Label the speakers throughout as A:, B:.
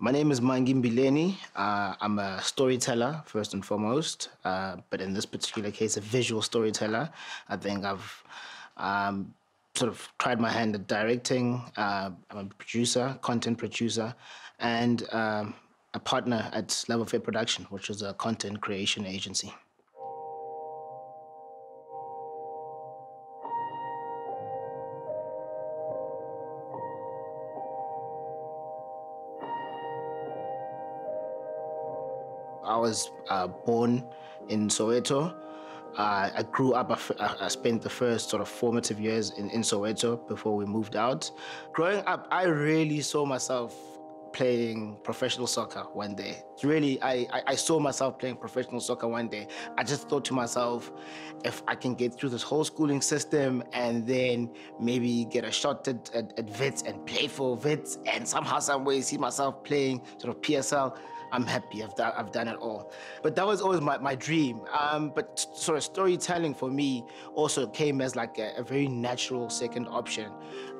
A: My name is Mangi Mbileni. Uh, I'm a storyteller, first and foremost, uh, but in this particular case, a visual storyteller. I think I've um, sort of tried my hand at directing. Uh, I'm a producer, content producer, and um, a partner at Love Affair Production, which is a content creation agency. I was uh, born in Soweto. Uh, I grew up, I, spent the first sort of formative years in, in Soweto before we moved out. Growing up, I really saw myself playing professional soccer one day. Really, I, I, I, saw myself playing professional soccer one day. I just thought to myself, if I can get through this whole schooling system and then maybe get a shot at, at, at Wits and play for Wits and somehow, some way see myself playing sort of PSL, I'm happy. I've done, I've done it all. But that was always my, my dream. Um, but sort of storytelling for me also came as like a, a very natural second option.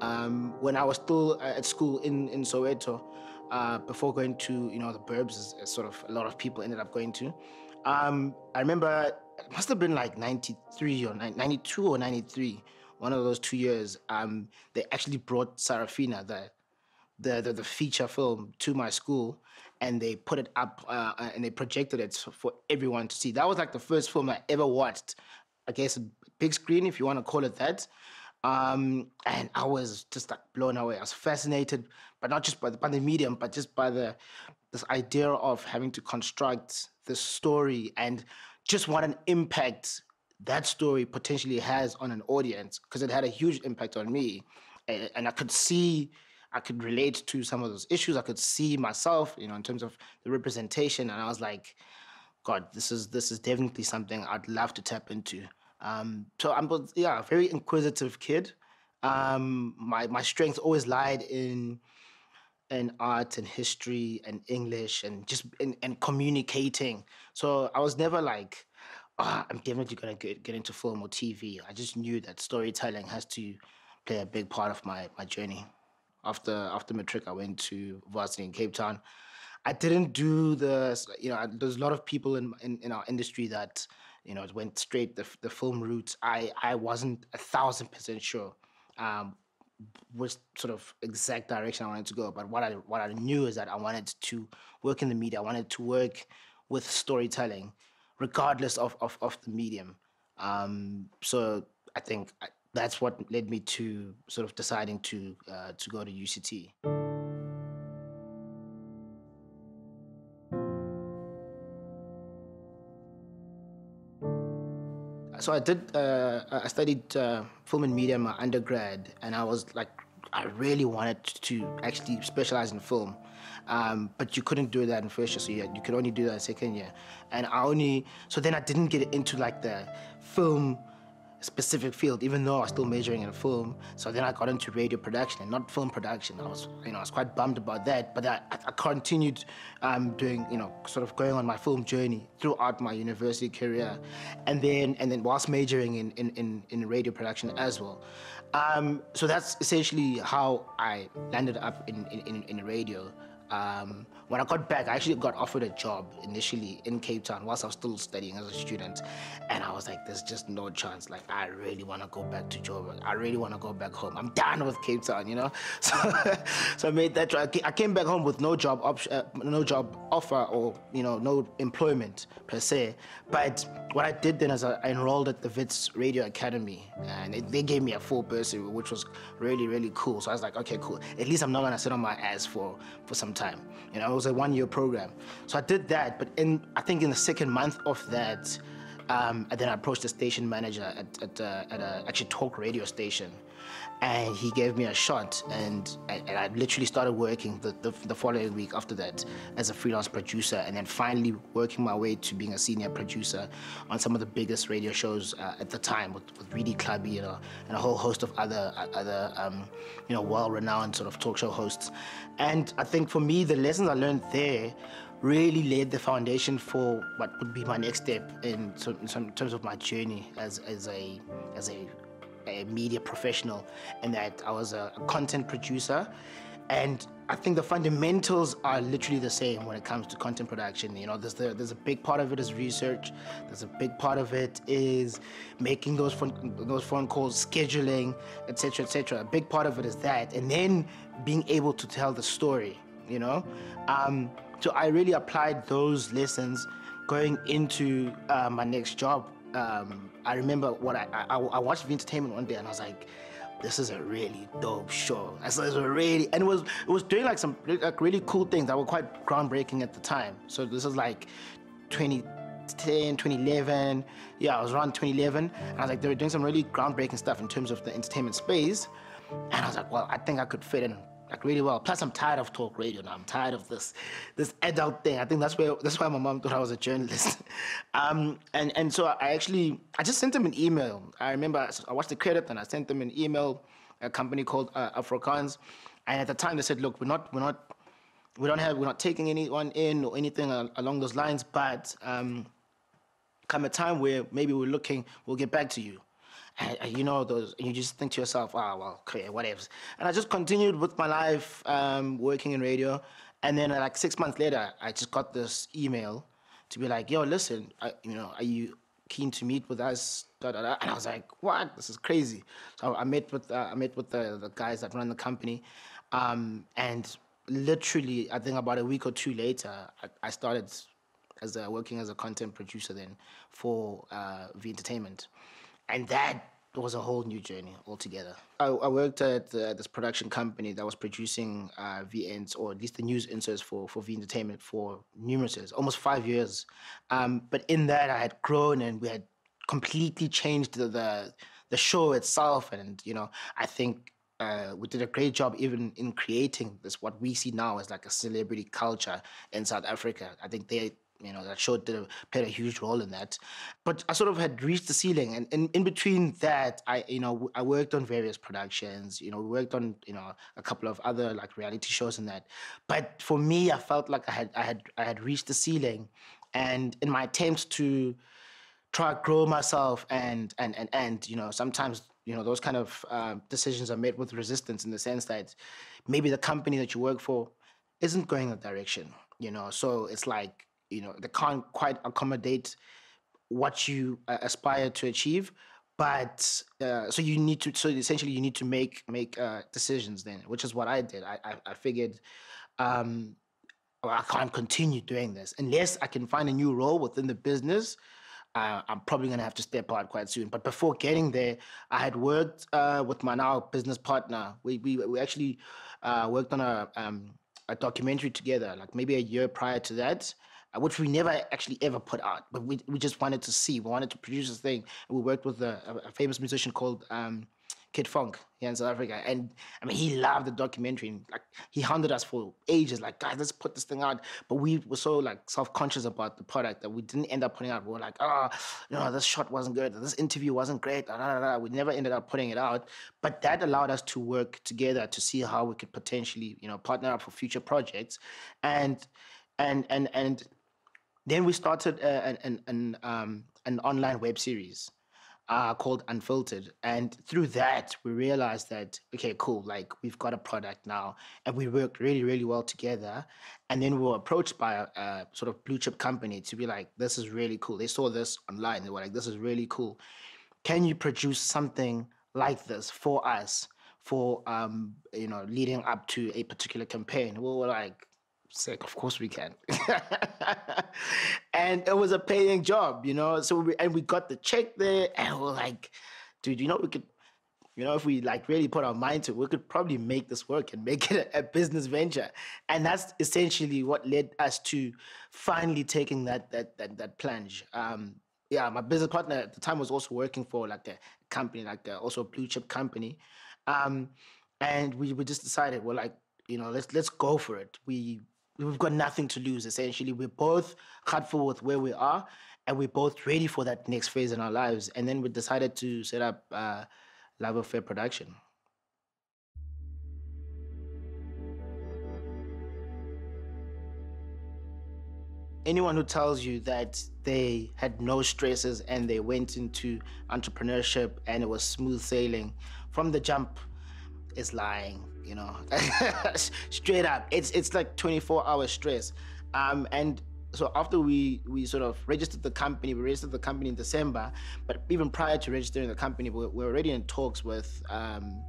A: Um, when I was still at school in, in Soweto, uh, before going to, you know, the burbs, as, sort of a lot of people ended up going to, um, I remember it must have been like 93 or 92 or 93, one of those two years, um, they actually brought Sarafina, the the, the, the feature film to my school and they put it up uh, and they projected it for everyone to see. That was like the first film I ever watched. I guess big screen, if you want to call it that. Um, and I was just like blown away. I was fascinated, but not just by the, by the medium, but just by the this idea of having to construct the story and just what an impact that story potentially has on an audience because it had a huge impact on me, and, and I could see I could relate to some of those issues. I could see myself, you know, in terms of the representation, and I was like, God, this is this is definitely something I'd love to tap into. Um, so I'm, yeah, a very inquisitive kid. Um, my my strength always lied in in art and history and English and just in, in communicating. So I was never like, oh, I'm definitely gonna get, get into film or TV. I just knew that storytelling has to play a big part of my my journey after after matric, I went to varsity in Cape Town. I didn't do the you know there's a lot of people in in, in our industry that you know went straight the the film route. I I wasn't a thousand percent sure. Um, which sort of exact direction I wanted to go. But what I what I knew is that I wanted to work in the media. I wanted to work with storytelling, regardless of of, of the medium. Um, so I think that's what led me to sort of deciding to uh, to go to UCT. So I did. Uh, I studied uh, film and media in my undergrad, and I was like, I really wanted to actually specialize in film, um, but you couldn't do that in first year, so you, you could only do that in second year. And I only so then I didn't get into like the film specific field, even though I was still majoring in film. So then I got into radio production and not film production. I was, you know, I was quite bummed about that. But I, I continued um, doing, you know, sort of going on my film journey throughout my university career, and then and then whilst majoring in in, in, in radio production as well. Um, so that's essentially how I landed up in in, in radio. Um, when I got back, I actually got offered a job initially in Cape Town whilst I was still studying as a student. And I was like, there's just no chance. Like, I really want to go back to Joburg. I really want to go back home. I'm done with Cape Town, you know? So, so I made that try. I came back home with no job uh, no job offer or, you know, no employment per se. But what I did then is I enrolled at the Wits Radio Academy and it, they gave me a full bursary, which was really, really cool. So I was like, okay, cool. At least I'm not going to sit on my ass for, for some time. You know, it was a one-year program. So I did that, but in I think in the second month of that, um, and then I approached the station manager at, at, uh, at a actually talk radio station, and he gave me a shot and, and I literally started working the, the, the, following week after that as a freelance producer and then finally working my way to being a senior producer on some of the biggest radio shows uh, at the time with, with Clubby you know, and a whole host of other, other um, you know, well-renowned sort of talk show hosts. And I think for me, the lessons I learned there really laid the foundation for what would be my next step in, in terms of my journey as, as, a, as a a media professional and that I was a, content producer And I think the fundamentals are literally the same when it comes to content production. You know, there's the, there's a big part of it is research. There's a big part of it is making those phone those phone calls, scheduling, etc., etc. A big part of it is that, and then being able to tell the story. You know, um, so I really applied those lessons going into uh, my next job. Um, I remember what I, I I watched the entertainment one day and I was like this is a really dope show. This is a really, and it was it was doing like some like really cool things that were quite groundbreaking at the time. So this is like 2010, 2011. Yeah, I was around 2011, and I was like, they were doing some really groundbreaking stuff in terms of the entertainment space. And I was like, well, I think I could fit in like really well. Plus, I'm tired of talk radio now. I'm tired of this this adult thing. I think that's where that's why my mom thought I was a journalist. um, and and so I actually I just sent them an email. I remember I watched the credit and I sent them an email. A company called uh, Afrikaans, and at the time they said, look, we're not we're not we don't have we're not taking anyone in or anything along those lines, but um, come a time where maybe we're looking, we'll get back to you. You know those you just think to yourself oh well okay whatever and i just continued with my life um, working in radio. And then like six months later i just got this email to be like yo listen I, you know are you keen to meet with us? Da, da, da. and i was like what? This is crazy. So i met with uh, i met with the, the guys that run the company. Um, and literally i think about a week or two later i, I started as a, working as a content producer then for uh, V Entertainment and that was a whole new journey altogether. I, I worked at uh, this production company that was producing uh, VNs, or at least the news inserts for, for V Entertainment for numerous years, almost five years. Um, but in that, I had grown and we had completely changed the, the, the show itself. And, you know, I think uh, we did a great job even in creating this, what we see now as like a celebrity culture in South Africa. I think they you know that show did a, played a huge role in that. But i sort of had reached the ceiling and in, in between that i you know i worked on various productions you know worked on you know a couple of other like reality shows and that. But for me i felt like i had i had i had reached the ceiling and in my attempts to try to grow myself and and and and you know sometimes you know those kind of uh, decisions are made with resistance in the sense that maybe the company that you work for isn't going that direction you know? So it's like you know they can't quite accommodate what you uh, aspire to achieve but uh, so you need to so essentially you need to make make uh, decisions then which is what i did i i, I figured um, well, i can't continue doing this unless i can find a new role within the business uh, I'm probably going to have to step out quite soon. But before getting there, I had worked uh, with my now business partner. We we, we actually uh, worked on a um, a documentary together, like maybe a year prior to that. Which we never actually ever put out, but we, we just wanted to see. We wanted to produce this thing. And we worked with a, a famous musician called um, Kid Fonque here in South Africa. And I mean, he loved the documentary. And, like, he hounded us for ages, like, guys, let's put this thing out. But we were so, like, self conscious about the product that we didn't end up putting out. We were like, oh, you know, this shot wasn't good. This interview wasn't great. Da, da, da, We never ended up putting it out. But that allowed us to work together to see how we could potentially, you know, partner up for future projects. And, and, and, and, then we started uh, an, an, an, um, an online web series uh, called Unfiltered. And through that, we realized that, okay, cool, like we've got a product now. And we worked really, really well together. And then we were approached by a, a sort of blue chip company to be like, this is really cool. They saw this online. They were like, this is really cool. Can you produce something like this for us? For um, you know, leading up to a particular campaign, we were like, sick. Of course we can. and it was a paying job, you know. So we, and we got the check there, and we are like, dude, you know, we could, you know, if we like really put our mind to it, we could probably make this work and make it a, a business venture. And that's essentially what led us to finally taking that that that that plunge. Um, yeah, my business partner at the time was also working for like a company, like a, also a blue chip company. Um, and we, we just decided, well, like, you know, let's let's go for it. We we've got nothing to lose essentially. We're both hurtful with where we are and we're both ready for that next phase in our lives. And then we decided to set up uh, love affair production. Anyone who tells you that they had no stresses and they went into entrepreneurship and it was smooth sailing from the jump is lying. You know, straight up, it's it's like 24 hour stress. Um, and so after we we sort of registered the company, we registered the company in December. But even prior to registering the company, we we're already in talks with um,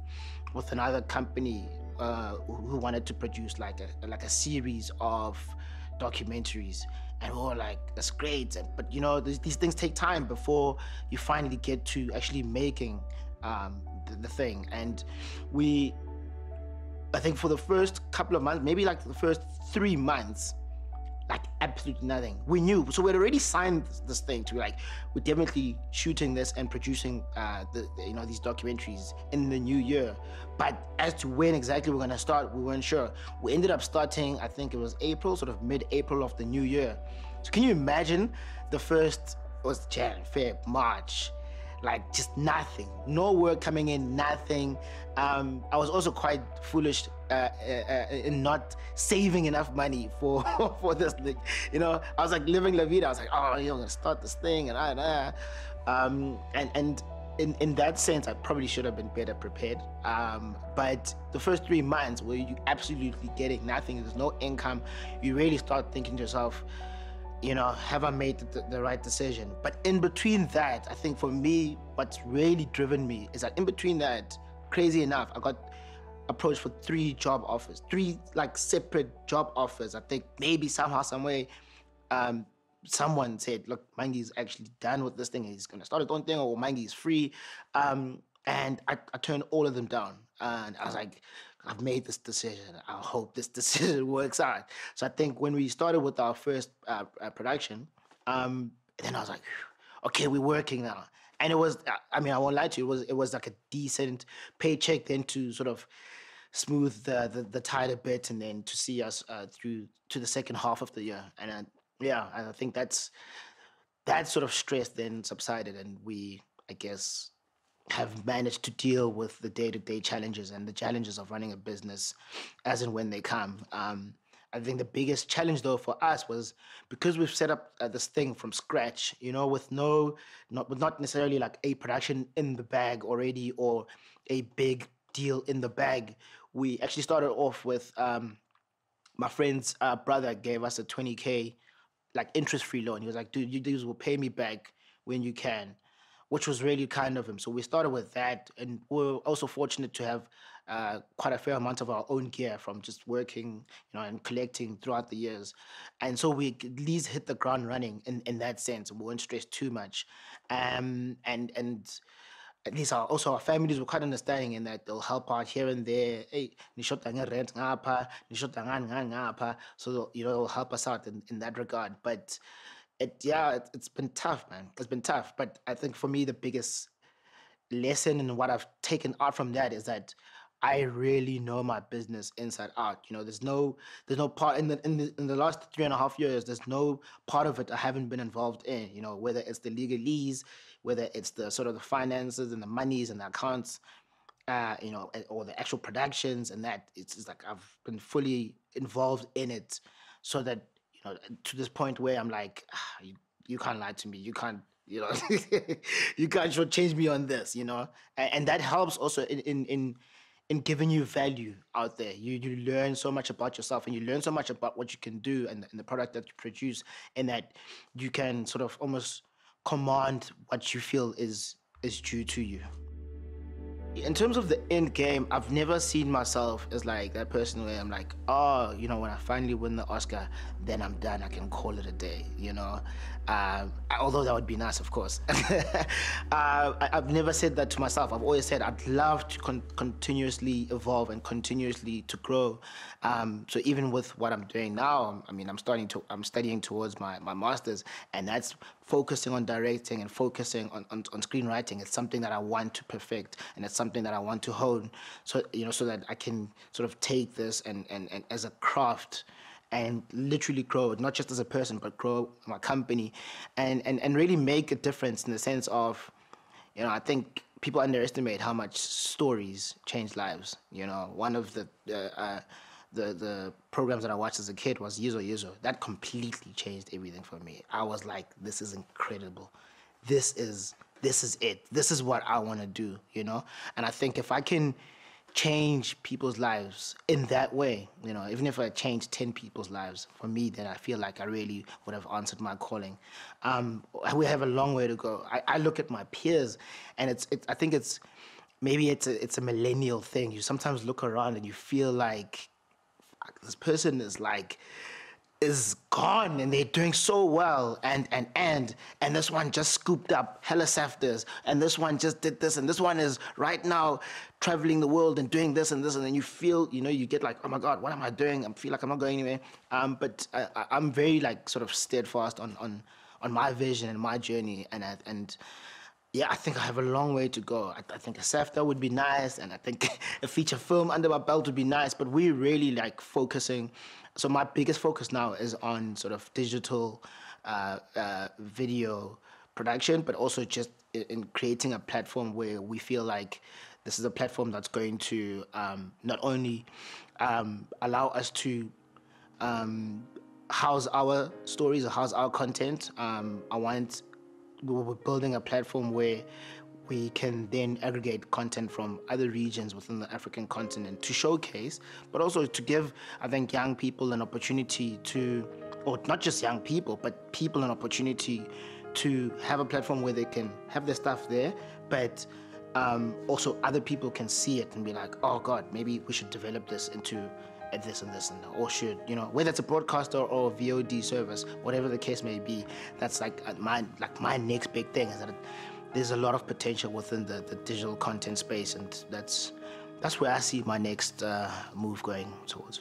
A: with another company uh, who wanted to produce like a like a series of documentaries and we were like that's great but you know these, these things take time before you finally get to actually making um, the, the thing and we i think for the first couple of months maybe like the first three months like absolutely nothing. We knew, so we'd already signed this thing to be like, we're definitely shooting this and producing, uh, the, you know, these documentaries in the new year. But as to when exactly we're gonna start, we weren't sure. We ended up starting, I think it was April, sort of mid-April of the new year. So can you imagine the first was Jan, Feb, March, like just nothing, no work coming in, nothing. Um, I was also quite foolish uh, uh, uh in not saving enough money for for this. Like, you know, I was like living la vida. I was like, oh, you know, I'm gonna start this thing and I, um, and and in, in that sense, I probably should have been better prepared. Um, but the first three months where you absolutely getting nothing, there's no income, you really start thinking to yourself, you know, have I made the, the, right decision? But in between that, I think for me, what's really driven me is that in between that, crazy enough, I got approached for three job offers, three like separate job offers. I think maybe somehow, some way, um, someone said, look, Mangi's actually done with this thing. He's going to start his own thing or Mangi's free. Um, and I, I turned all of them down. And I was like, I've made this decision. I hope this decision works out. So I think when we started with our first uh, uh, production, um, then I was like, okay, we're working now. And it was, I mean, I won't lie to you, it was, it was like a decent paycheck then to sort of smooth the, the, the tide a bit and then to see us uh, through to the second half of the year. And uh, yeah, I think that's, that sort of stress then subsided and we, I guess, have managed to deal with the day-to-day challenges and the challenges of running a business as and when they come. Um, I think the biggest challenge though for us was because we've set up uh, this thing from scratch, you know, with no, not with not necessarily like a production in the bag already or a big deal in the bag. We actually started off with um, my friend's uh, brother gave us a 20k like interest-free loan. He was like, "Dude, you dudes will pay me back when you can." Which was really kind of him. So we started with that, and we are also fortunate to have uh, quite a fair amount of our own gear from just working, you know, and collecting throughout the years. And so we at least hit the ground running in, in that sense. We weren't stressed too much, um, and and at least our, also our families were quite understanding in that they'll help out here and there. Hey, rent ngapa, nishotanga ngapa. So you know, they'll help us out in, in that regard. But it yeah, it, it's been tough, man. It's been tough. But I think for me, the biggest lesson and what I've taken out from that is that I really know my business inside out. You know, there's no there's no part in the in the in the last three and a half years, there's no part of it I haven't been involved in. You know, whether it's the legalese, whether it's the sort of the finances and the monies and the accounts, uh, you know, or the actual productions and that. It's, it's like I've been fully involved in it, so that know, to this point where I'm like, ah, you, you can't lie to me. You can't, you know, you can't change me on this, you know, and, and that helps also in, in, in, in giving you value out there. You, you learn so much about yourself and you learn so much about what you can do and, and the product that you produce and that you can sort of almost command what you feel is, is due to you. In terms of the end game, I've never seen myself as like that person where I'm like, oh, you know, when I finally win the Oscar, then I'm done. I can call it a day, you know. Uh, although that would be nice, of course. uh, I, have never said that to myself. I've always said I'd love to con continuously evolve and continuously to grow. Um, so even with what I'm doing now, I mean, I'm starting to, I'm studying towards my, my master's, and that's focusing on directing and focusing on, on, on screenwriting. It's something that I want to perfect, and it's something that I want to hone. So you know, so that I can sort of take this and, and, and as a craft and literally grow, not just as a person, but grow my company and, and, and really make a difference in the sense of, you know, I think people underestimate how much stories change lives. You know, one of the, uh, uh, the, the programs that I watched as a kid was Yizo Yizo. That completely changed everything for me. I was like, this is incredible. This is, this is it. This is what I want to do, you know? And I think if I can change people's lives in that way. You know, even if I change 10 people's lives, for me, then I feel like I really would have answered my calling. Um, we have a long way to go. I, I look at my peers, and it's, it, I think it's, maybe it's a, it's a millennial thing. You sometimes look around and you feel like this person is like, is gone and they're doing so well and and and and this one just scooped up hella SAFTAs and this one just did this and this one is right now traveling the world and doing this and this and then you feel you know you get like oh my god what am I doing? I feel like I'm not going anywhere. Um, but I, I'm very like sort of steadfast on on on my vision and my journey and and yeah, I think I have a long way to go. I, I, think a SAFTA would be nice, and I think a feature film under my belt would be nice. But we're really like focusing so my biggest focus now is on sort of digital uh, uh, video production, but also just in creating a platform where we feel like this is a platform that's going to um, not only um, allow us to um, house our stories or house our content. Um, I want we're building a platform where we can then aggregate content from other regions within the African continent to showcase, but also to give, I think, young people an opportunity to, or not just young people, but people an opportunity to have a platform where they can have their stuff there, but um, also other people can see it and be like, oh God, maybe we should develop this into this and this and that, or should you know whether it's a broadcaster or a VOD service, whatever the case may be. That's like my like my next big thing is that. It, there's a lot of potential within the, the digital content space, and that's that's where I see my next uh, move going towards.